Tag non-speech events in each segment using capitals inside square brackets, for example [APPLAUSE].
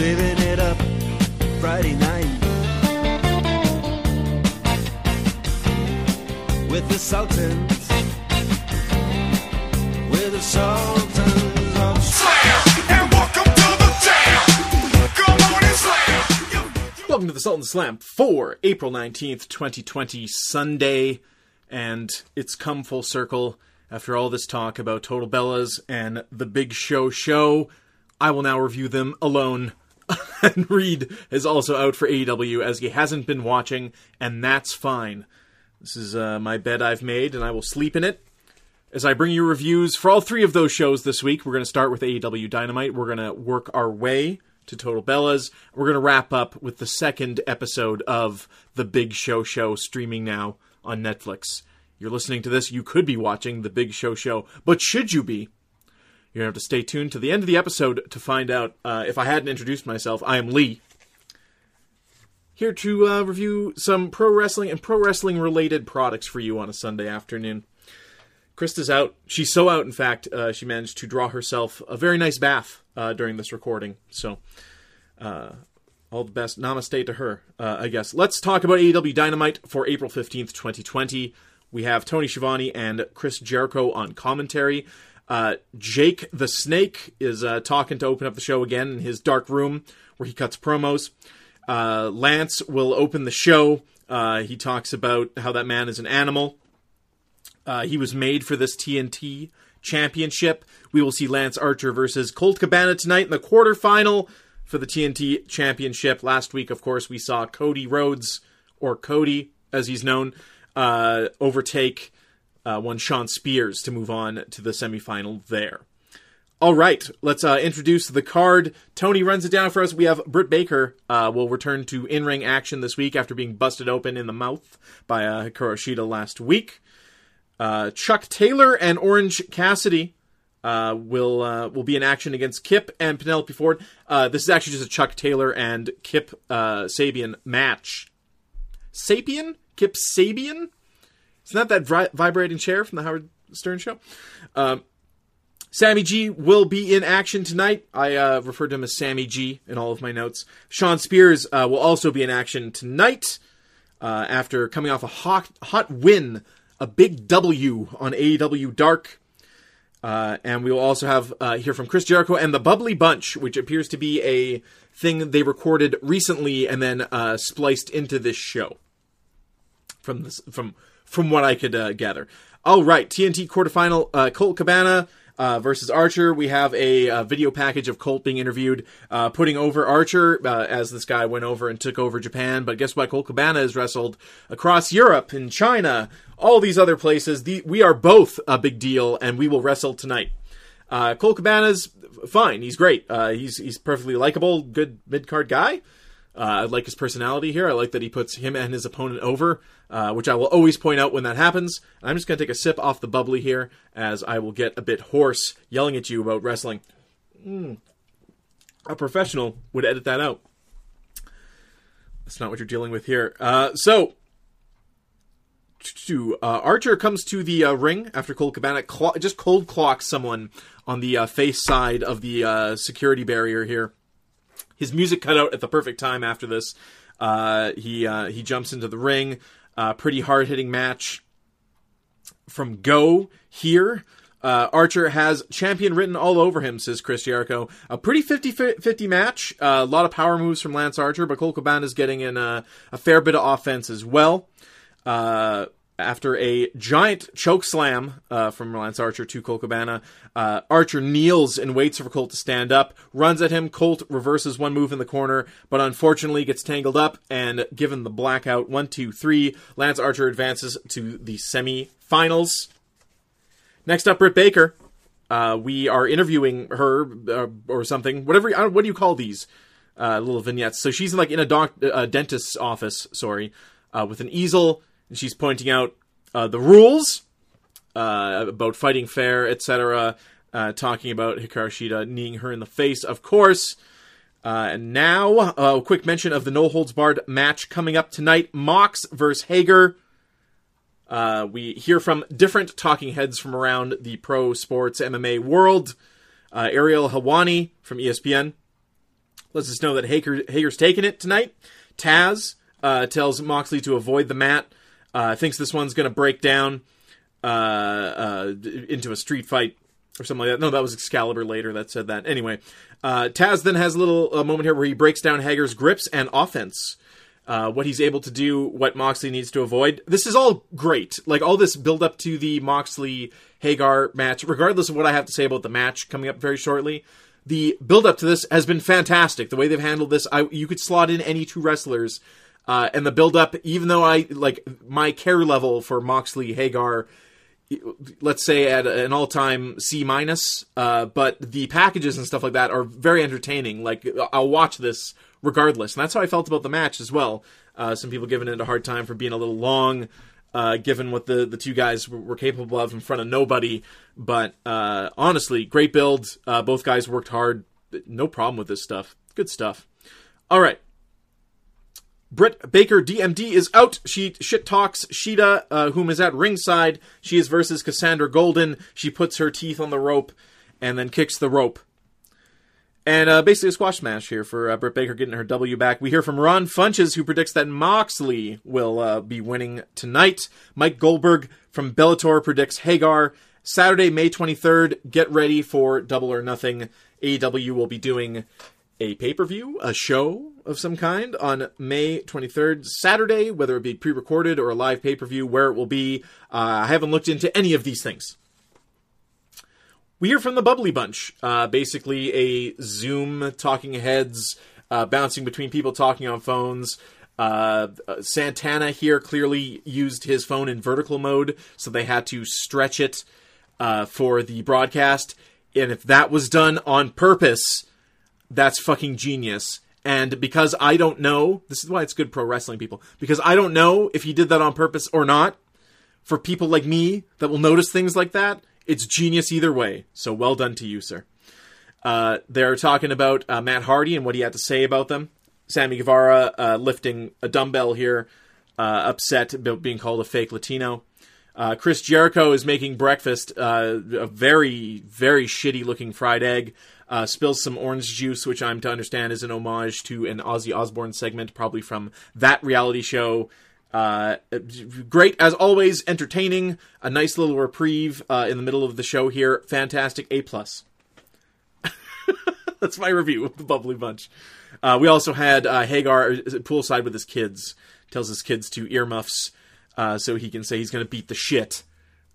saving it up Friday night with the Sultans, with the Sultans of Slam and welcome to the jam. Come on and slam. Welcome to the Sultan Slam for April 19th, 2020, Sunday. And it's come full circle. After all this talk about Total Bellas and the Big Show show, I will now review them alone. [LAUGHS] and Reed is also out for AEW as he hasn't been watching, and that's fine. This is uh, my bed I've made, and I will sleep in it. As I bring you reviews for all three of those shows this week, we're going to start with AEW Dynamite. We're going to work our way to Total Bellas. We're going to wrap up with the second episode of The Big Show Show streaming now on Netflix. You're listening to this, you could be watching The Big Show Show, but should you be? You're going to have to stay tuned to the end of the episode to find out. Uh, if I hadn't introduced myself, I am Lee. Here to uh, review some pro wrestling and pro wrestling related products for you on a Sunday afternoon. Krista's out. She's so out, in fact, uh, she managed to draw herself a very nice bath uh, during this recording. So, uh, all the best. Namaste to her, uh, I guess. Let's talk about AEW Dynamite for April 15th, 2020. We have Tony Schiavone and Chris Jericho on commentary. Uh, Jake the Snake is uh, talking to open up the show again in his dark room where he cuts promos. Uh, Lance will open the show. Uh, he talks about how that man is an animal. Uh, he was made for this TNT championship. We will see Lance Archer versus Colt Cabana tonight in the quarterfinal for the TNT championship. Last week, of course, we saw Cody Rhodes, or Cody as he's known, uh, overtake uh, one Shawn Spears to move on to the semifinal there. All right, let's uh, introduce the card. Tony runs it down for us. We have Britt Baker uh, will return to in-ring action this week after being busted open in the mouth by uh, Hikaru Shida last week. Uh, Chuck Taylor and Orange Cassidy uh, will uh, will be in action against Kip and Penelope Ford. Uh, this is actually just a Chuck Taylor and Kip uh, Sabian match. Sapien? Kip Sabian? Isn't that that vi- vibrating chair from the Howard Stern show? Um, Sammy G will be in action tonight. I uh, referred to him as Sammy G in all of my notes. Shawn Spears uh, will also be in action tonight uh, after coming off a hot, hot win, a big W on AEW Dark. Uh, and we will also have uh, hear from Chris Jericho and the Bubbly Bunch, which appears to be a thing they recorded recently and then uh, spliced into this show. From this, from from what I could uh, gather. All right, TNT quarterfinal, uh, Colt Cabana uh, versus Archer. We have a, uh video package of Colt being interviewed, uh, putting over Archer uh, as this guy went over and took over Japan. But guess what? Colt Cabana has wrestled across Europe and China, all these other places. The, we are both a big deal, and we will wrestle tonight. Uh, Colt Cabana's fine. He's great. Uh, he's he's perfectly likable, good mid card guy. Uh, I like his personality here. I like that he puts him and his opponent over, uh, which I will always point out when that happens. I'm just going to take a sip off the bubbly here, as I will get a bit hoarse yelling at you about wrestling. Mm. A professional would edit that out. That's not what you're dealing with here. Uh, so, to, uh, Archer comes to the uh, ring after Colt Cabana just cold clocks someone on the uh, face side of the security barrier here. His music cut out at the perfect time after this. Uh, he uh, he jumps into the ring. Uh, pretty hard hitting match from Go here. Uh, Archer has champion written all over him, says Chris Jericho. A pretty 50 50 match. Uh, a lot of power moves from Lance Archer, but Colt Cabana is getting in a, a fair bit of offense as well. Uh, after a giant choke slam uh, from Lance Archer to Colt Cabana, uh, Archer kneels and waits for Colt to stand up, runs at him. Colt reverses one move in the corner, but unfortunately gets tangled up and given the blackout. One, two, three. Lance Archer advances to the semi-finals. Next up, Britt Baker. Uh, we are interviewing her uh, or something. Whatever. What do you call these uh, little vignettes? So she's like in a doc, uh, dentist's office. Sorry, uh, with an easel, and she's pointing out uh, the rules uh, about fighting fair, etc. Uh, talking about Hikaru Shida kneeing her in the face, of course. Uh, and now, uh, a quick mention of the no holds barred match coming up tonight: Mox versus Hager. Uh, we hear from different talking heads from around the pro sports MMA world. Ariel Helwani from ESPN lets us know that Hager, Hager's taking it tonight. Taz tells Moxley to avoid the mat. Uh, thinks this one's going to break down uh, uh, into a street fight or something like that. No, that was Excalibur later that said that. Anyway, uh, Taz then has a little moment here where he breaks down Hager's grips and offense. Uh, what he's able to do, what Moxley needs to avoid. This is all great. Like all this build up to the Moxley Hager match, regardless of what I have to say about the match coming up very shortly. The build up to this has been fantastic. The way they've handled this, I, you could slot in any two wrestlers, uh, and the build up. Even though I like my care level for Moxley Hager let's say at an all-time C minus, uh, but the packages and stuff like that are very entertaining. Like I'll watch this regardless, and that's how I felt about the match as well. Uh, some people giving it a hard time for being a little long, uh, given what the the two guys were, were capable of in front of nobody. But uh, honestly, great build. Uh, both guys worked hard. No problem with this stuff. Good stuff. All right. Britt Baker DMD is out. She shit talks Shida, uh, whom is at ringside. She is versus Cassandra Golden. She puts her teeth on the rope and then kicks the rope. And uh, basically a squash match here for uh, Britt Baker getting her W back. We hear from Ron Funches, who predicts that Moxley will uh, be winning tonight. Mike Goldberg from Bellator predicts Hager. Saturday, May 23rd, get ready for Double or Nothing. AEW will be doing a pay per view, a show of some kind on May 23rd, Saturday, whether it be pre recorded or a live pay per view, where it will be. Uh, I haven't looked into any of these things. We hear from the Bubbly Bunch, uh, basically a Zoom talking heads, uh, bouncing between people talking on phones. Uh, Santana here clearly used his phone in vertical mode, so they had to stretch it uh, for the broadcast. And if that was done on purpose, that's fucking genius. And because I don't know, this is why it's good pro wrestling people, because I don't know if he did that on purpose or not. For people like me that will notice things like that, it's genius either way. So well done to you, sir. Uh, they're talking about uh, Matt Hardy and what he had to say about them. Sammy Guevara uh, lifting a dumbbell here, uh, upset about being called a fake Latino. Uh, Chris Jericho is making breakfast, uh, a very, very shitty looking fried egg. Uh, spills some orange juice, which I'm to understand is an homage to an Ozzy Osbourne segment, probably from that reality show. Uh, great as always, entertaining. A nice little reprieve uh, in the middle of the show here. Fantastic, A plus. [LAUGHS] That's my review of the Bubbly Bunch. Uh, we also had uh, Hager poolside with his kids. Tells his kids to earmuffs uh, so he can say he's going to beat the shit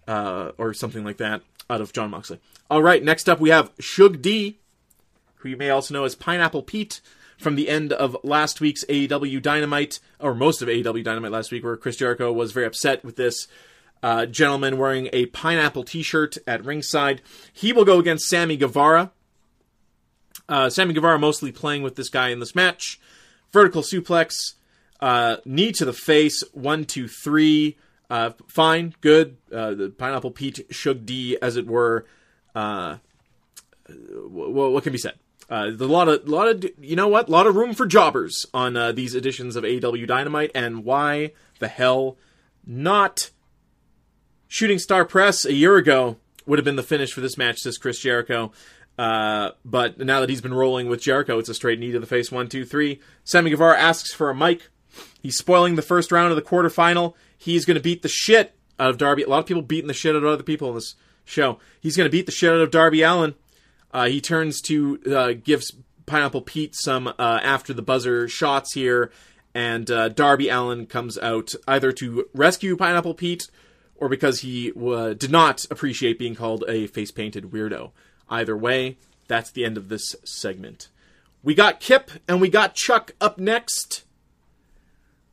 uh, or something like that out of Jon Moxley. All right, next up we have Shug D, who you may also know as Pineapple Pete from the end of last week's AEW Dynamite, or most of AEW Dynamite last week, where Chris Jericho was very upset with this uh, gentleman wearing a pineapple T-shirt at ringside. He will go against Sammy Guevara. Uh, Sammy Guevara mostly playing with this guy in this match. Vertical suplex, uh, knee to the face, one, two, three. Uh, fine, good. Uh, the Pineapple Pete Shug D, as it were. Uh, w- what can be said? Uh, a lot of, lot of, you know what? A lot of room for jobbers on uh, these editions of AW Dynamite, and why the hell not? Shooting Star Press a year ago would have been the finish for this match, says Chris Jericho. Uh, but now that he's been rolling with Jericho, it's a straight knee to the face. One, two, three. Sammy Guevara asks for a mic. He's spoiling the first round of the quarterfinal. He's going to beat the shit out of Darby. A lot of people beating the shit out of other people in this show. He's going to beat the shit out of Darby Allin. Uh, he turns to uh, gives Pineapple Pete some uh, after the buzzer shots here, and uh, Darby Allin comes out either to rescue Pineapple Pete or because he did not appreciate being called a face painted weirdo. Either way, that's the end of this segment. We got Kip and we got Chuck up next.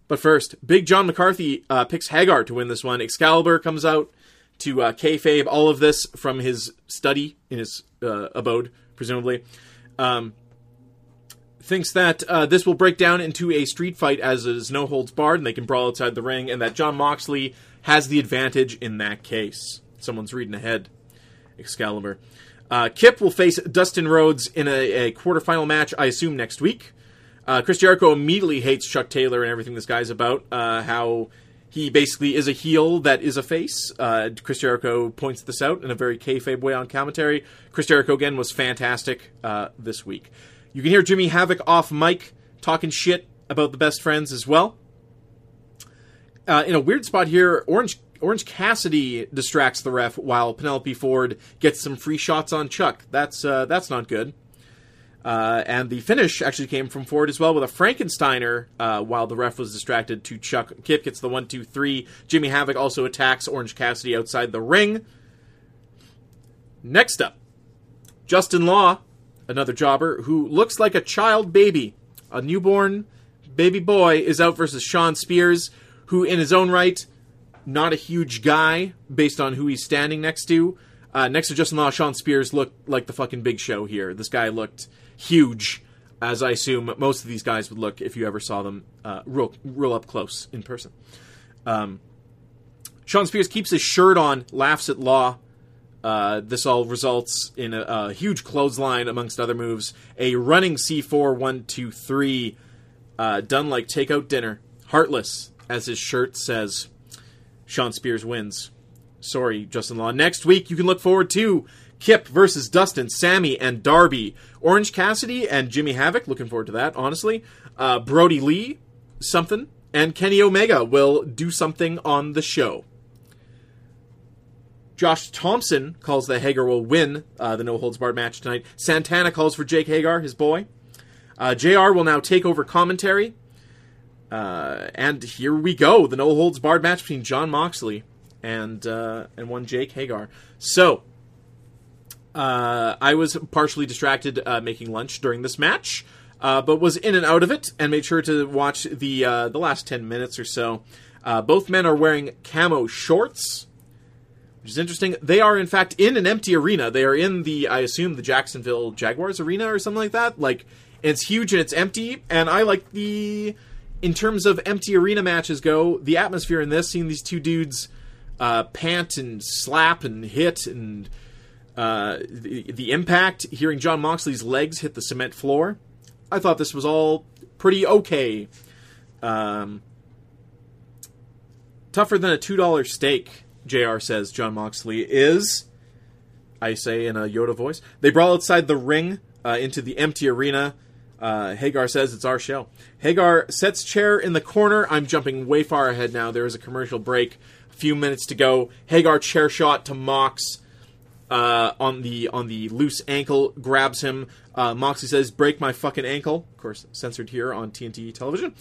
But first, Big John McCarthy uh, picks Hager to win this one. Excalibur comes out to uh, kayfabe all of this from his study in his uh, abode, presumably. Um, thinks that uh, this will break down into a street fight as is no holds barred and they can brawl outside the ring, and that Jon Moxley has the advantage in that case. Someone's reading ahead. Excalibur. Uh, Kip will face Dustin Rhodes in a, a quarterfinal match, I assume, next week. Uh, Chris Jericho immediately hates Chuck Taylor and everything this guy's about. Uh, how he basically is a heel that is a face. Uh, Chris Jericho points this out in a very kayfabe way on commentary. Chris Jericho again was fantastic uh, this week. You can hear Jimmy Havoc off mic talking shit about the best friends as well. Uh, in a weird spot here, Orange Orange Cassidy distracts the ref while Penelope Ford gets some free shots on Chuck. That's uh, that's not good. Uh, and the finish actually came from Ford as well with a Frankensteiner uh, while the ref was distracted to Chuck. Kip gets the one, two, three. Jimmy Havoc also attacks Orange Cassidy outside the ring. Next up, Justin Law, another jobber who looks like a child baby. A newborn baby boy is out versus Shawn Spears, who in his own right, not a huge guy based on who he's standing next to. Uh, next to Justin Law, Shawn Spears looked like the fucking big show here. This guy looked huge, as I assume most of these guys would look if you ever saw them uh, real, real up close in person. Um, Shawn Spears keeps his shirt on, laughs at Law. Uh, this all results in a, a huge clothesline, amongst other moves. A running C4 1 2 3, uh, done like takeout dinner. Heartless, as his shirt says. Shawn Spears wins. Sorry, Justin Law. Next week, you can look forward to Kip versus Dustin, Sammy, and Darby. Orange Cassidy and Jimmy Havoc. Looking forward to that, honestly. Uh, Brodie Lee, something. And Kenny Omega will do something on the show. Josh Thompson calls that Hager will win uh, the no holds barred match tonight. Santana calls for Jake Hager, his boy. Uh, JR will now take over commentary. Uh, and here we go the no holds barred match between Jon Moxley and uh, and one Jake Hager. So uh, I was partially distracted uh, making lunch during this match, uh, but was in and out of it and made sure to watch the uh, the last ten minutes or so. Uh, both men are wearing camo shorts, which is interesting. They are in fact in an empty arena. They are in the I assume the Jacksonville Jaguars arena or something like that. Like it's huge and it's empty, and I like the in terms of empty arena matches go, the atmosphere in this, seeing these two dudes uh, pant and slap and hit and uh, the, the impact, hearing Jon Moxley's legs hit the cement floor, I thought this was all pretty okay. Um, tougher than a $2 steak, JR says Jon Moxley is. I say in a Yoda voice. They brawl outside the ring uh, into the empty arena. Uh, Hager says it's our show. Hager sets chair in the corner. I'm jumping way far ahead now. There is a commercial break. Few minutes to go. Hager chair shot to Mox uh, on the on the loose ankle, grabs him. Uh, Moxley says, "Break my fucking ankle." Of course, censored here on TNT television.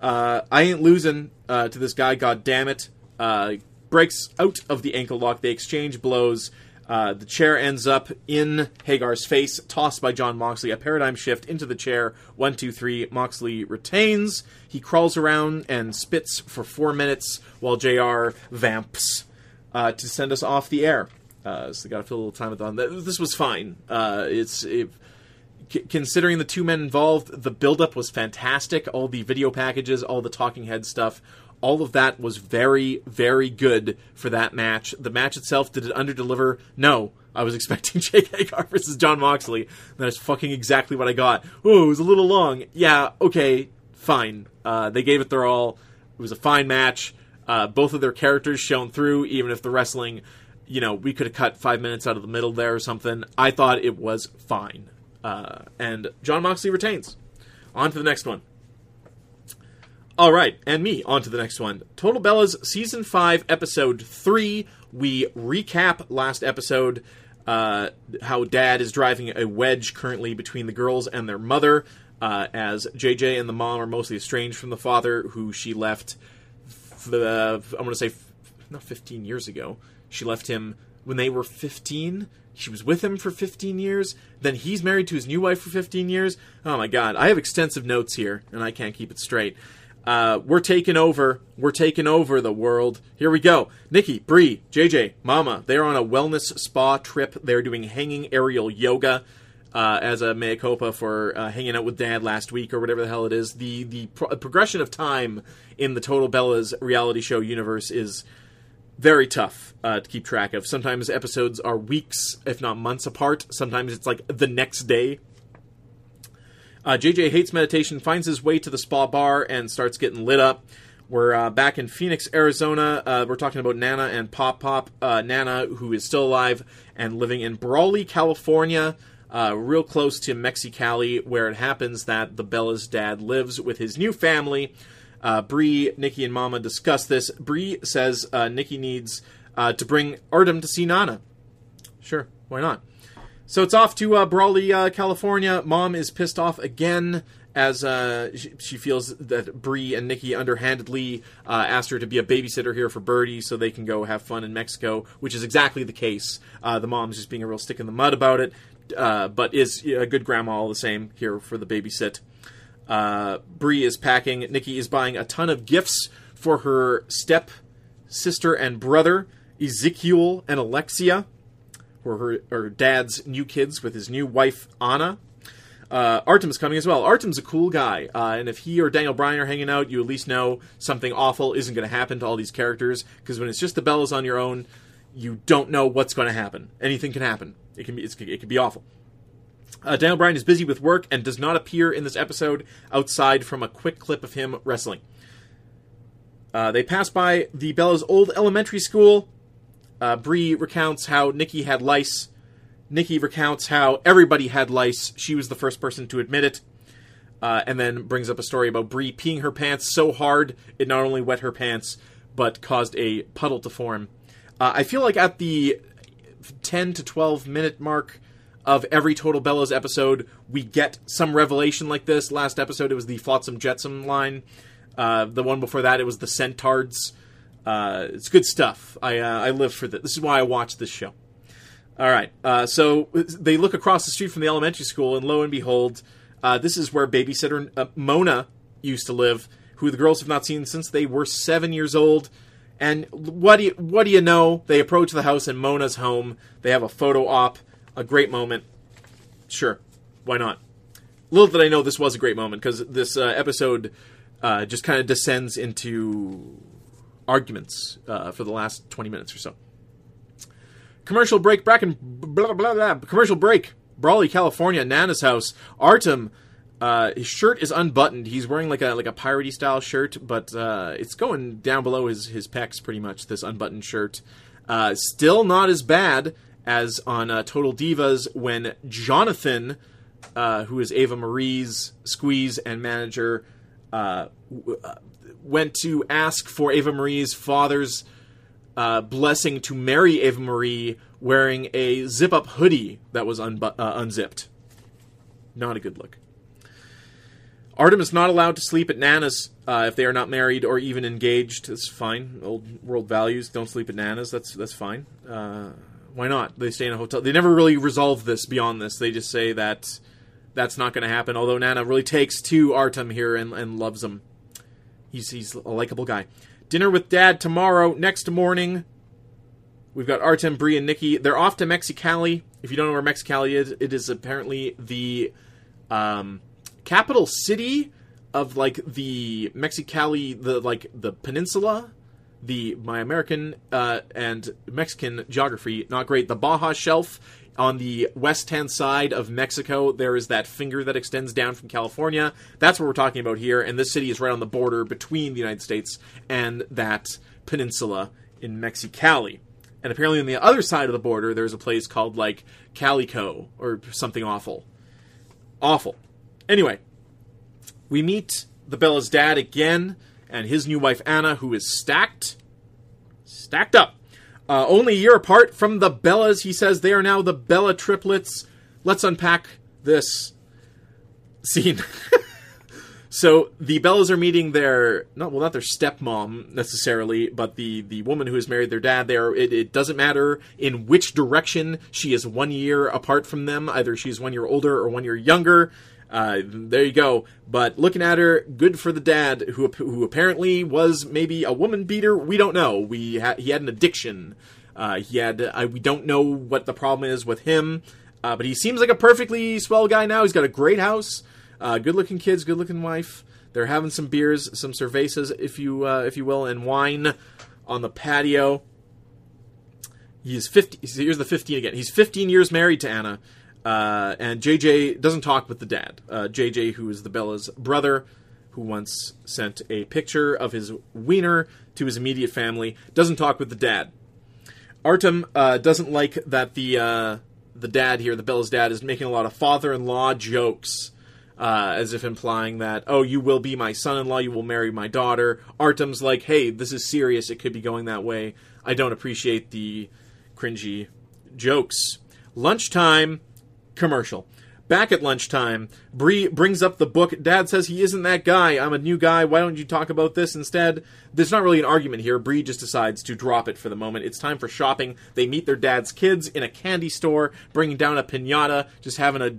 Uh, I ain't losing uh, to this guy. God damn it! Uh, breaks out of the ankle lock. They exchange blows. Uh, the chair ends up in Hager's face, tossed by Jon Moxley. A paradigm shift into the chair. One, two, three. Moxley retains. He crawls around and spits for four minutes while JR vamps uh, to send us off the air. Uh, so got to fill a little time with on that. This was fine. Uh, it's it, considering the two men involved, the buildup was fantastic. All the video packages, all the talking head stuff, all of that was very, very good for that match. The match itself, did it underdeliver? No. I was [LAUGHS] expecting Jake Hager versus Jon Moxley. That's fucking exactly what I got. Oh, it was a little long. Yeah, okay, fine. Uh, they gave it their all. It was a fine match. Uh, both of their characters shown through, even if the wrestling, you know, we could have cut five minutes out of the middle there or something. I thought it was fine. Uh, and Jon Moxley retains. On to the next one. All right, and me on to the next one. Total Bellas season five, episode three. We recap last episode. Uh, how Dad is driving a wedge currently between the girls and their mother, uh, as JJ and the mom are mostly estranged from the father, who she left. Uh, I'm going to say, f- not 15 years ago. She left him when they were 15. She was with him for 15 years. Then he's married to his new wife for 15 years. Oh my God, I have extensive notes here, and I can't keep it straight. Uh, we're taking over. We're taking over the world. Here we go. Nikki, Brie, JJ, Mama. They're on a wellness spa trip. They're doing hanging aerial yoga uh, as a mea culpa for uh, hanging out with Dad last week or whatever the hell it is. The the pro- progression of time in the Total Bellas reality show universe is very tough uh, to keep track of. Sometimes episodes are weeks, if not months apart. Sometimes it's like the next day. Uh, JJ hates meditation, finds his way to the spa bar, and starts getting lit up. We're uh, back in Phoenix, Arizona. Uh, we're talking about Nana and Pop Pop. Uh, Nana, who is still alive and living in Brawley, California. uh, real close to Mexicali, where it happens that the Bella's dad lives with his new family. Uh, Brie, Nikki, and Mama discuss this. Brie says uh, Nikki needs uh, to bring Artem to see Nana. Sure, why not? So it's off to uh, Brawley, uh, California. Mom is pissed off again as uh, she, she feels that Brie and Nikki underhandedly uh, asked her to be a babysitter here for Birdie so they can go have fun in Mexico, which is exactly the case. Uh, the mom's just being a real stick in the mud about it, uh, but is a good grandma all the same here for the babysit. Brie is packing. Nikki is buying a ton of gifts for her step sister and brother, Ezekiel and Alexia who are her, her dad's new kids with his new wife Anna. Uh, Artem's coming as well. Artem's a cool guy, uh, and if he or Daniel Bryan are hanging out, you at least know something awful isn't going to happen to all these characters. Because when it's just the Bellas on your own, you don't know what's going to happen. Anything can happen. It can be it can be awful. Uh, Daniel Bryan is busy with work and does not appear in this episode outside from a quick clip of him wrestling. Uh, they pass by the Bella's old elementary school. Uh, Brie recounts how Nikki had lice. Nikki recounts how everybody had lice. She was the first person to admit it. Uh, and then brings up a story about Brie peeing her pants so hard it not only wet her pants, but caused a puddle to form. Uh, I feel like at the 10 to 12 minute mark of every Total Bellas episode, we get some revelation like this. Last episode, it was the Flotsam Jetsam line. Uh, the one before that, it was the Centaurs. Uh, it's good stuff. I uh, I live for this. This is why I watch this show. All right. Uh, so they look across the street from the elementary school, and lo and behold, uh, this is where babysitter uh, Mona used to live, who the girls have not seen since they were seven years old. And what do you what do you know? They approach the house, and Mona's home. They have a photo op. A great moment. Sure, why not? Little did I know this was a great moment because this uh, episode just kind of descends into arguments uh, for the last 20 minutes or so. Commercial break, Bracken, blah, blah, blah, commercial break, Brawley, California, Nana's house. Artem, uh, his shirt is unbuttoned. He's wearing like a like a piratey style shirt, but uh, it's going down below his his pecs pretty much. This unbuttoned shirt, uh, still not as bad as on uh, Total Divas when Jonathan, uh, who is Eva Marie's squeeze and manager, uh, w- went to ask for Eva Marie's father's uh, blessing to marry Eva Marie wearing a zip up hoodie that was unbu- uh, unzipped. Not a good look. Artem is not allowed to sleep at Nana's uh, if they are not married or even engaged. That's fine. Old world values. Don't sleep at Nana's. That's that's fine. Uh, why not? They stay in a hotel. They never really resolve this beyond this. They just say that that's not going to happen. Although Nana really takes to Artem here and, and loves him. He's he's a likable guy. Dinner with Dad tomorrow. Next morning, we've got Artem, Brie, and Nikki. They're off to Mexicali. If you don't know where Mexicali is, it is apparently the um, capital city of like the Mexicali, the like the peninsula. The my American uh, and Mexican geography not great. The Baja Shelf on the west hand side of Mexico, there is that finger that extends down from California. That's what we're talking about here, and this city is right on the border between the United States and that peninsula in Mexicali. And apparently, on the other side of the border, there's a place called like Calico or something awful. Awful. Anyway, we meet the Bella's dad again and his new wife Anna, who is stacked, stacked up. Uh, only a year apart from the Bellas, he says they are now the Bella triplets. Let's unpack this scene. [LAUGHS] so the Bellas are meeting their not well, not their stepmom necessarily, but the the woman who has married their dad. There, it, it doesn't matter in which direction she is one year apart from them. Either she's one year older or one year younger. Uh, there you go. But looking at her, good for the dad, who who apparently was maybe a woman beater. We don't know. We ha- he had an addiction. Uh, he had. Uh, we don't know what the problem is with him. Uh, but he seems like a perfectly swell guy now. He's got a great house, uh, good looking kids, good looking wife. They're having some beers, some cervezas, if you uh, if you will, and wine on the patio. He's fifty. Here's the fifteen again. He's fifteen years married to Anna. Uh, and JJ doesn't talk with the dad. Uh, JJ, who is the Bella's brother, who once sent a picture of his wiener to his immediate family, doesn't talk with the dad. Artem uh, doesn't like that the uh, the dad here, the Bella's dad, is making a lot of father-in-law jokes, uh, as if implying that, oh, you will be my son-in-law, you will marry my daughter. Artem's like, hey, this is serious. It could be going that way. I don't appreciate the cringy jokes. Lunchtime commercial. Back at lunchtime, Brie brings up the book. Dad says he isn't that guy. I'm a new guy. Why don't you talk about this instead? There's not really an argument here. Brie just decides to drop it for the moment. It's time for shopping. They meet their dad's kids in a candy store, bringing down a pinata, just having a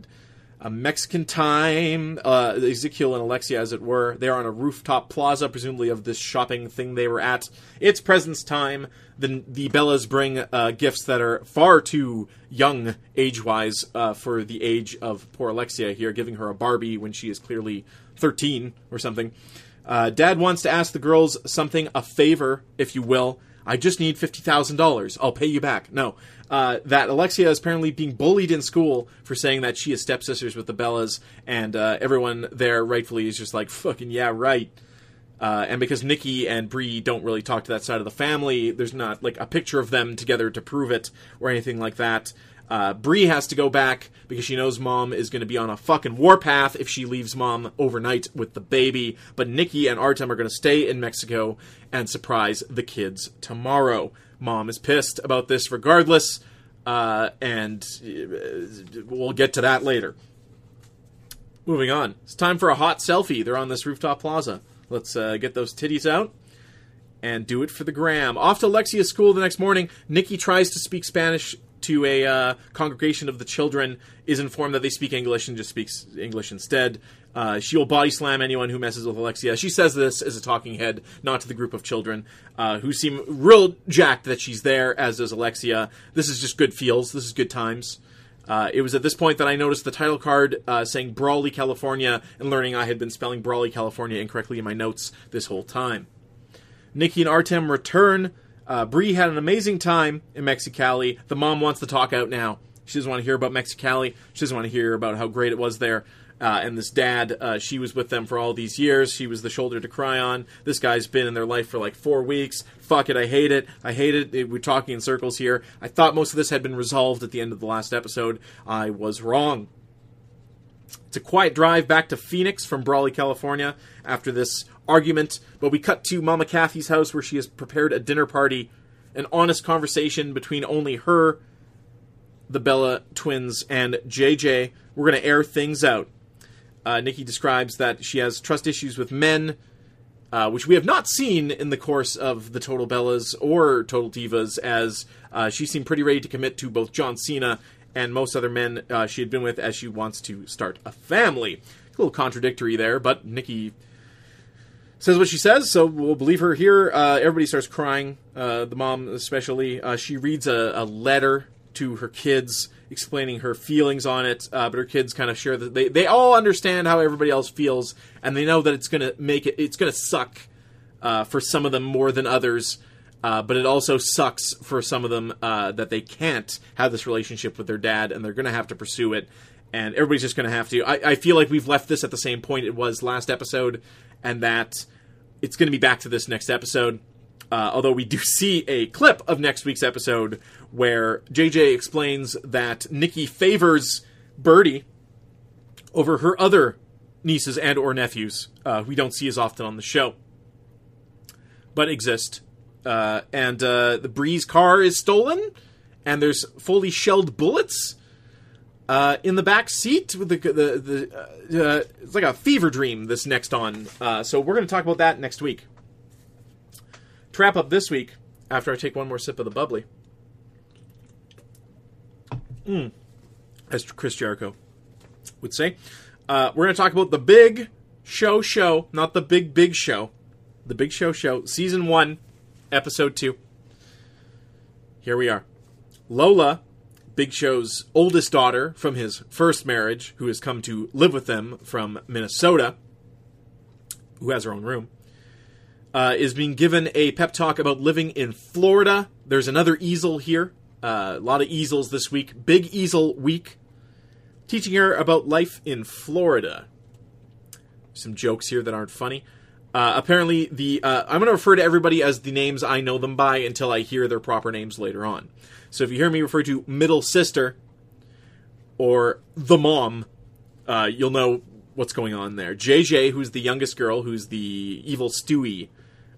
a Mexican time. Uh, Ezekiel and Alexia, as it were, they are on a rooftop plaza, presumably of this shopping thing they were at. It's presents time. The the Bellas bring uh, gifts that are far too young age wise uh, for the age of poor Alexia here, giving her a Barbie when she is clearly thirteen or something. Uh, Dad wants to ask the girls something, a favor, if you will. I just need fifty thousand dollars. I'll pay you back. No, uh, that Alexia is apparently being bullied in school for saying that she is stepsisters with the Bellas, and uh, everyone there rightfully is just like fucking yeah, right. Uh, and because Nikki and Brie don't really talk to that side of the family, there's not like a picture of them together to prove it or anything like that. Uh, Brie has to go back because she knows mom is going to be on a fucking warpath if she leaves mom overnight with the baby. But Nikki and Artem are going to stay in Mexico and surprise the kids tomorrow. Mom is pissed about this regardless, uh, and uh, we'll get to that later. Moving on. It's time for a hot selfie. They're on this rooftop plaza. Let's uh, get those titties out and do it for the gram. Off to Alexia's school the next morning. Nikki tries to speak Spanish to a uh, congregation of the children, is informed that they speak English and just speaks English instead. Uh, she will body slam anyone who messes with Alexia. She says this as a talking head, not to the group of children uh, who seem real jacked that she's there, as does Alexia. This is just good feels. This is good times. Uh, it was at this point that I noticed the title card uh, saying Brawley, California, and learning I had been spelling Brawley, California incorrectly in my notes this whole time. Nikki and Artem return. Uh, Brie had an amazing time in Mexicali. The mom wants to talk out now. She doesn't want to hear about Mexicali. She doesn't want to hear about how great it was there. Uh, and this dad, uh, she was with them for all these years. She was the shoulder to cry on. This guy's been in their life for like four weeks. Fuck it, I hate it. I hate it. We're talking in circles here. I thought most of this had been resolved at the end of the last episode. I was wrong. It's a quiet drive back to Phoenix from Brawley, California after this argument, but we cut to Mama Kathy's house where she has prepared a dinner party, an honest conversation between only her, the Bella twins, and JJ. We're going to air things out. Uh, Nikki describes that she has trust issues with men, uh, which we have not seen in the course of the Total Bellas or Total Divas, as uh, she seemed pretty ready to commit to both John Cena and most other men uh, she had been with as she wants to start a family. A little contradictory there, but Nikki says what she says, so we'll believe her here. Uh, everybody starts crying, uh, the mom especially. Uh, she reads a, a, letter to her kids explaining her feelings on it, uh, but her kids kind of share that they, they all understand how everybody else feels, and they know that it's going to make it, it's going to suck uh, for some of them more than others. Uh, but it also sucks for some of them that they can't have this relationship with their dad, and they're going to have to pursue it and everybody's just going to have to. I, I, feel like we've left this at the same point it was last episode, and that it's going to be back to this next episode. Uh, although we do [LAUGHS] see a clip of next week's episode where JJ explains that Nikki favors Birdie over her other nieces and or nephews uh, we don't see as often on the show, but exist. Uh, and uh, the Brie's car is stolen, and there's fully shelled bullets uh, in the back seat with the the, the uh, uh, it's like a fever dream. This next on, uh, so we're going to talk about that next week. Trap up this week after I take one more sip of the bubbly. Mm. As Chris Jericho would say, uh, we're going to talk about the big show show, not the big big show, the big show show, season one, episode two. Here we are. Lola Big Show's oldest daughter from his first marriage, who has come to live with them from Minnesota, who has her own room, uh, is being given a pep talk about living in Florida. There's another easel here. Uh, a lot of easels this week. Big Easel Week. Teaching her about life in Florida. Some jokes here that aren't funny. Uh, apparently, the uh, I'm going to refer to everybody as the names I know them by until I hear their proper names later on. So if you hear me refer to middle sister, or the mom, uh, you'll know what's going on there. JJ, who's the youngest girl, who's the evil Stewie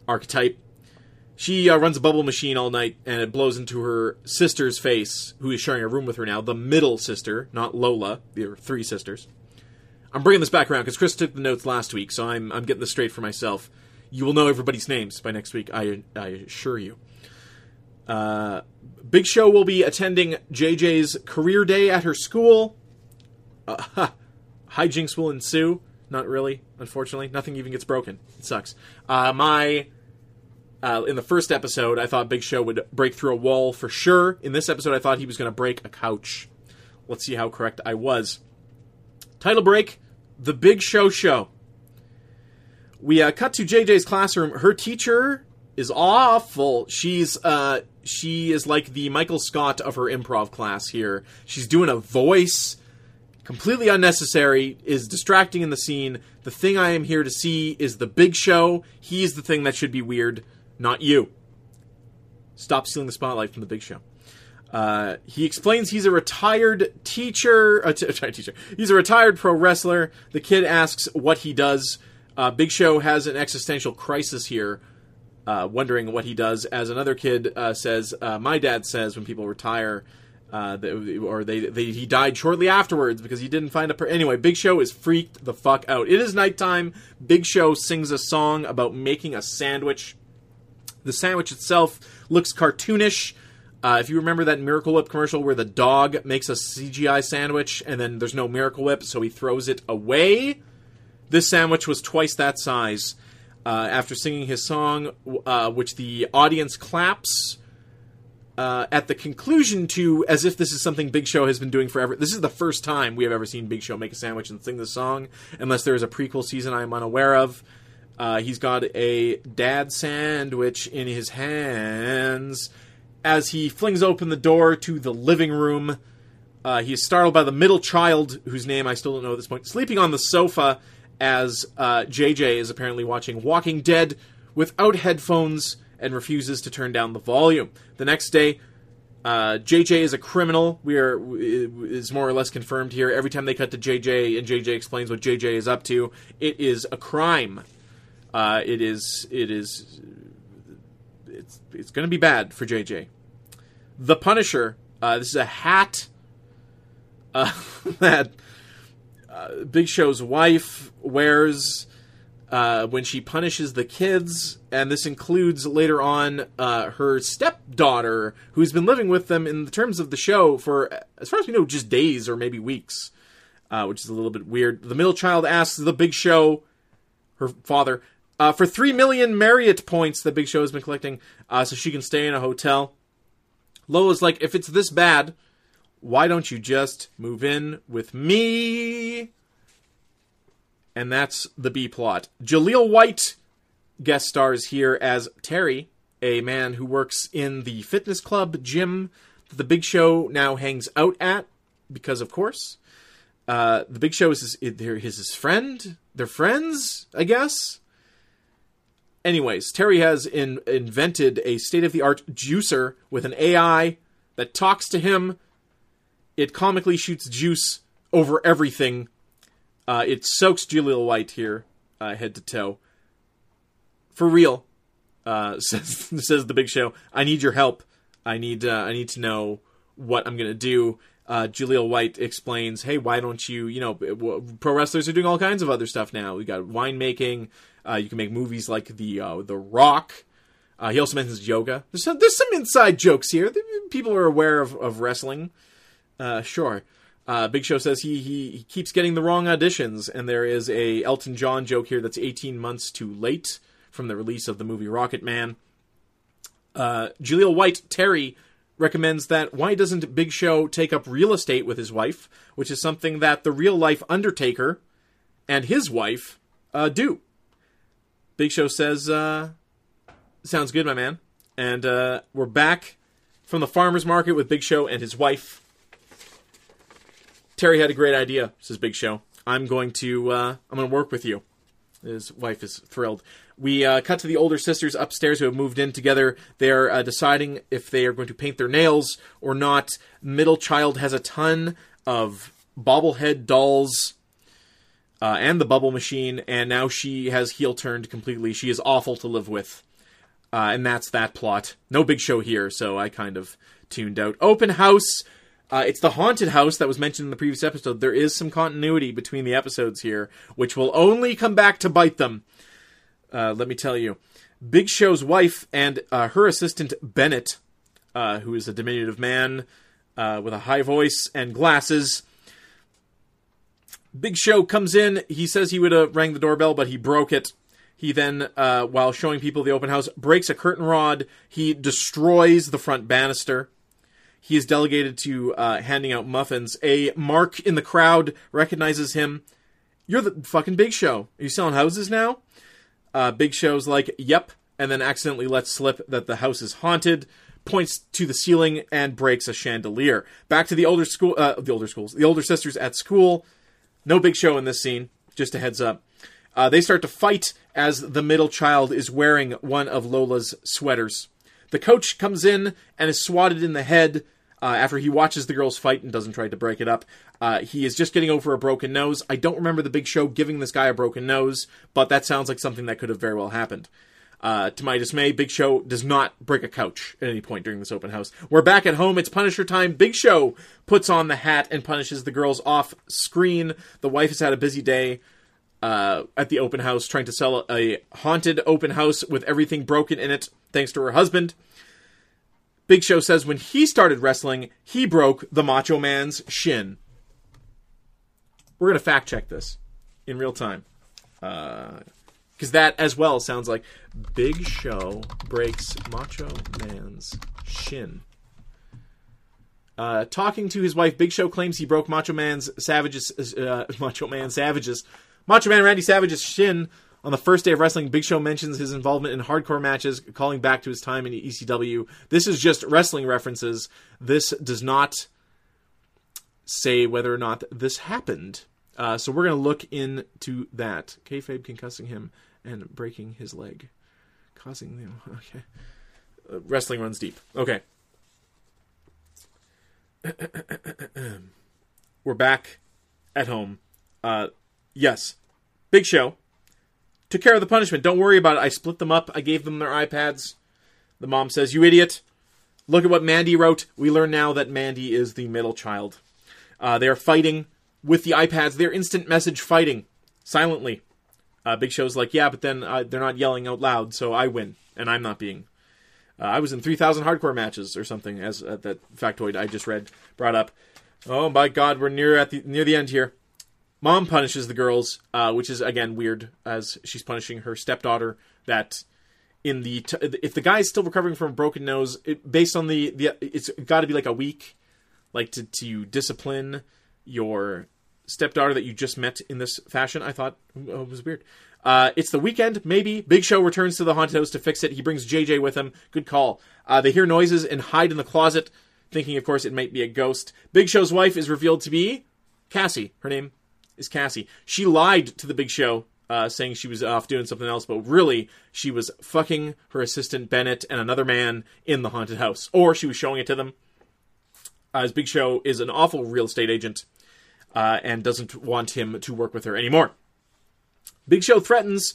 archetype, she uh, runs a bubble machine all night and it blows into her sister's face, who is sharing a room with her now. The middle sister, not Lola. There are three sisters. I'm bringing this back around because Chris took the notes last week, so I'm I'm getting this straight for myself. You will know everybody's names by next week. I I assure you. Uh, Big Show will be attending JJ's career day at her school. Uh, hijinks will ensue. Not really, unfortunately. Nothing even gets broken. It sucks. Uh, my uh, in the first episode, I thought Big Show would break through a wall for sure. In this episode, I thought he was going to break a couch. Let's see how correct I was. Title break: The Big Show Show. We uh, cut to JJ's classroom. Her teacher is awful. She's uh, she is like the Michael Scott of her improv class here. She's doing a voice, completely unnecessary, is distracting in the scene. The thing I am here to see is the Big Show. He's the thing that should be weird, not you. Stop stealing the spotlight from the Big Show. Uh, he explains he's a retired teacher. A t- retired teacher. He's a retired pro wrestler. The kid asks what he does. Uh, Big Show has an existential crisis here, uh, wondering what he does. As another kid uh, says, uh, my dad says when people retire, uh, they, or they, they he died shortly afterwards because he didn't find a. Per- anyway, Big Show is freaked the fuck out. It is nighttime. Big Show sings a song about making a sandwich. The sandwich itself looks cartoonish. Uh, if you remember that Miracle Whip commercial where the dog makes a CGI sandwich and then there's no Miracle Whip, so he throws it away, this sandwich was twice that size. Uh, after singing his song, uh, which the audience claps uh, at the conclusion to, as if this is something Big Show has been doing forever. This is the first time we have ever seen Big Show make a sandwich and sing the song, unless there is a prequel season I am unaware of. Uh, he's got a dad sandwich in his hands as he flings open the door to the living room. Uh, he is startled by the middle child, whose name I still don't know at this point, sleeping on the sofa as uh, JJ is apparently watching Walking Dead without headphones and refuses to turn down the volume. The next day, uh, JJ is a criminal. We are is more or less confirmed here. Every time they cut to JJ and JJ explains what JJ is up to, it is a crime. Uh, it is it is it's it's going to be bad for JJ. The Punisher. Uh, this is a hat uh, [LAUGHS] that uh, Big Show's wife wears uh, when she punishes the kids, and this includes later on uh, her stepdaughter, who's been living with them in the terms of the show for, as far as we know, just days or maybe weeks, uh, which is a little bit weird. The middle child asks the Big Show, her father, uh, for three million Marriott points that Big Show has been collecting, uh, so she can stay in a hotel. Lola's like, if it's this bad, why don't you just move in with me? And that's the B plot. Jaleel White guest stars here as Terry, a man who works in the fitness club gym that the Big Show now hangs out at, because of course. Uh, the Big Show is his, is his friend. They're friends, I guess. Anyways, Terry has in, invented a state of the art juicer with an AI that talks to him. It comically shoots juice over everything. Uh, it soaks Jaleel White here, uh, head to toe. For real, uh, [LAUGHS] says says the Big Show. I need your help. I need uh, I need to know what I'm gonna do. Uh, Jaleel White explains, "Hey, why don't you? You know, pro wrestlers are doing all kinds of other stuff now. We got winemaking. Uh, you can make movies like the the Rock. He also mentions yoga. There's some, there's some inside jokes here. People are aware of, of wrestling. Uh, sure. Uh, Big Show says he, he he keeps getting the wrong auditions, and there is a Elton John joke here that's 18 months too late from the release of the movie Rocket Man. Uh, White Terry recommends that why doesn't Big Show take up real estate with his wife, which is something that the real life Undertaker and his wife uh, do. Big Show says, uh, "Sounds good, my man." And uh, we're back from the farmers market with Big Show and his wife. Terry had a great idea, says Big Show. I'm going to uh, I'm going to work with you. His wife is thrilled. We uh, cut to the older sisters upstairs who have moved in together. They're uh, deciding if they are going to paint their nails or not. Middle child has a ton of bobblehead dolls uh, and the bubble machine, and now she has heel turned completely. She is awful to live with. Uh, and that's that plot. No big show here, so I kind of tuned out. Open house. Uh, it's the haunted house that was mentioned in the previous episode. There is some continuity between the episodes here, which will only come back to bite them. Uh, let me tell you. Big Show's wife and uh, her assistant Bennett, uh, who is a diminutive man uh, with a high voice and glasses. Big Show comes in. He says he would have rang the doorbell, but he broke it. He then, uh, while showing people the open house, breaks a curtain rod. He destroys the front banister. He is delegated to uh, handing out muffins. A mark in the crowd recognizes him. You're the fucking Big Show. Are you selling houses now? Uh, Big Show's like, yep, and then accidentally lets slip that the house is haunted, points to the ceiling, and breaks a chandelier. Back to the older school, uh, the older schools, the older sisters at school. No Big Show in this scene. Just a heads up. Uh, they start to fight as the middle child is wearing one of Lola's sweaters. The coach comes in and is swatted in the head uh, after he watches the girls fight and doesn't try to break it up. Uh, he is just getting over a broken nose. I don't remember the big show giving this guy a broken nose, but that sounds like something that could have very well happened. Uh, to my dismay, Big Show does not break a couch at any point during this open house. We're back at home. It's Punisher time. Big Show puts on the hat and punishes the girls off screen. The wife has had a busy day uh, at the open house trying to sell a haunted open house with everything broken in it, thanks to her husband. Big Show says when he started wrestling, he broke the Macho Man's shin. We're going to fact check this in real time. Because that as well sounds like Big Show breaks Macho Man's shin. Uh, talking to his wife, Big Show claims he broke Macho Man's Savage's uh, [LAUGHS] Macho Man Savage's Macho Man Randy Savage's shin on the first day of wrestling. Big Show mentions his involvement in hardcore matches, calling back to his time in ECW. This is just wrestling references. This does not say whether or not this happened. Uh, so we're going to look into that. Kayfabe concussing him and breaking his leg, causing the [LAUGHS] okay. Uh, wrestling runs deep. Okay. [CLEARS THROAT] We're back at home. Uh, yes, Big Show took care of the punishment. Don't worry about it. I split them up. I gave them their iPads. The mom says, "You idiot! Look at what Mandy wrote." We learn now that Mandy is the middle child. Uh, they are fighting with the iPads. They're instant message fighting silently. Uh, Big Show's like, yeah, but then uh, they're not yelling out loud, so I win, and I'm not being. Uh, I was in 3,000 hardcore matches or something, as uh, that factoid I just read brought up. Oh my God, we're near at the near the end here. Mom punishes the girls, uh, which is again weird, as she's punishing her stepdaughter. That in the t- if the guy's still recovering from a broken nose, it, based on the the it's got to be like a week, like to to discipline your stepdaughter that you just met in this fashion. I thought oh, it was weird. Uh, it's the weekend, maybe. Big Show returns to the haunted house to fix it. He brings JJ with him. Good call. Uh, they hear noises and hide in the closet, thinking, of course, it might be a ghost. Big Show's wife is revealed to be Cassie. Her name is Cassie. She lied to the Big Show, uh, saying she was off doing something else, but really, she was fucking her assistant Bennett and another man in the haunted house. Or she was showing it to them. Uh, as Big Show is an awful real estate agent uh, and doesn't want him to work with her anymore. Big Show threatens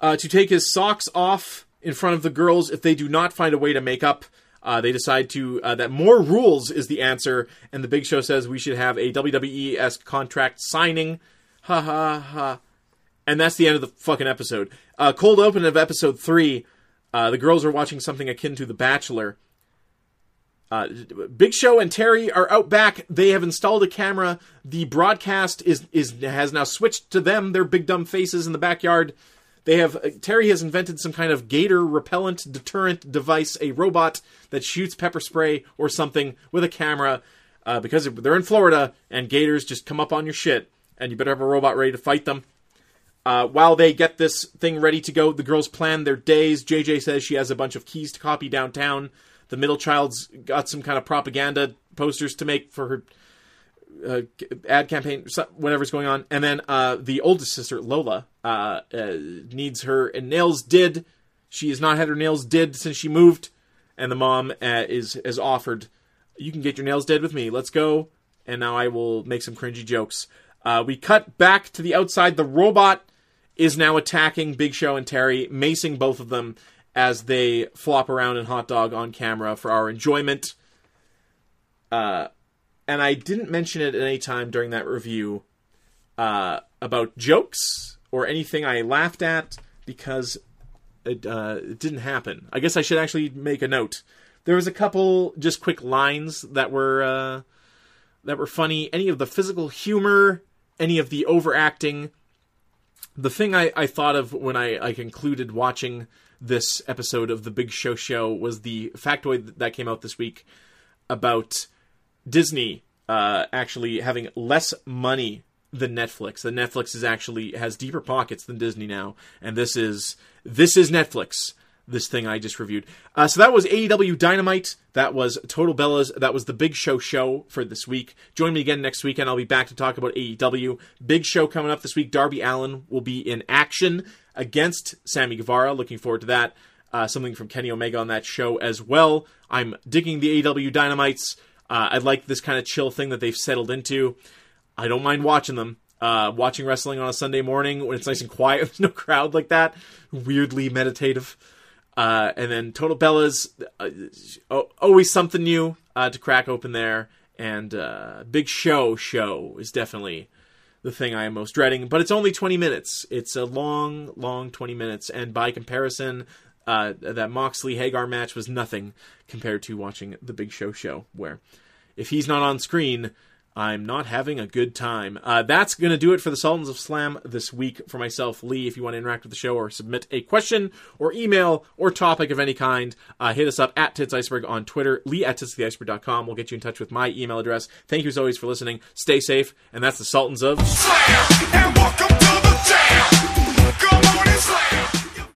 uh, to take his socks off in front of the girls if they do not find a way to make up. Uh, they decide to uh, that more rules is the answer, and the Big Show says we should have a WWE esque contract signing. Ha ha ha! And that's the end of the fucking episode. Uh, cold open of episode three. Uh, the girls are watching something akin to The Bachelor. Uh, Big Show and Terry are out back. They have installed a camera. The broadcast is is has now switched to them. Their big dumb faces in the backyard. They have uh, Terry has invented some kind of gator repellent deterrent device, a robot that shoots pepper spray or something with a camera. Uh, because they're in Florida and gators just come up on your shit, and you better have a robot ready to fight them. Uh, while they get this thing ready to go, the girls plan their days. JJ says she has a bunch of keys to copy downtown. The middle child's got some kind of propaganda posters to make for her uh, ad campaign, whatever's going on. And then uh, the oldest sister, Lola, uh, uh, needs her nails did. She has not had her nails did since she moved, and the mom uh, is has offered, "You can get your nails did with me. Let's go." and now I will make some cringy jokes. Uh, we cut back to the outside. The robot is now attacking Big Show and Terry, macing both of them as they flop around and hot dog on camera for our enjoyment. Uh, and I didn't mention it at any time during that review uh, about jokes or anything I laughed at because it, uh, it didn't happen. I guess I should actually make a note. There was a couple just quick lines that were uh, that were funny. Any of the physical humor, any of the overacting. The thing I, I thought of when I, I concluded watching this episode of the Big Show Show was the factoid that came out this week about Disney uh, actually having less money than Netflix. That Netflix is actually has deeper pockets than Disney now, and this is this is Netflix. This thing I just reviewed. Uh, so that was AEW Dynamite. That was Total Bellas. That was the Big Show show for this week. Join me again next weekend. I'll be back to talk about AEW. Big show coming up this week. Darby Allin will be in action against Sammy Guevara. Looking forward to that. Uh, something from Kenny Omega on that show as well. I'm digging the AEW Dynamites. Uh, I like this kind of chill thing that they've settled into. I don't mind watching them. Uh, watching wrestling on a Sunday morning when it's nice and quiet, [LAUGHS] there's no crowd like that. Weirdly meditative. Uh, and then Total Bellas, uh, always something new uh, to crack open there. And uh, Big Show show is definitely the thing I am most dreading. But it's only 20 minutes. It's a long, long 20 minutes. And by comparison, uh, that Moxley Hager match was nothing compared to watching the Big Show show, where if he's not on screen, I'm not having a good time. Uh, that's going to do it for the Sultans of Slam this week for myself, Lee. If you want to interact with the show or submit a question or email or topic of any kind, uh, hit us up at Tits Iceberg on Twitter, lee at titstheIceberg.com. We'll get you in touch with my email address. Thank you as always for listening. Stay safe, and that's the Sultans of Slam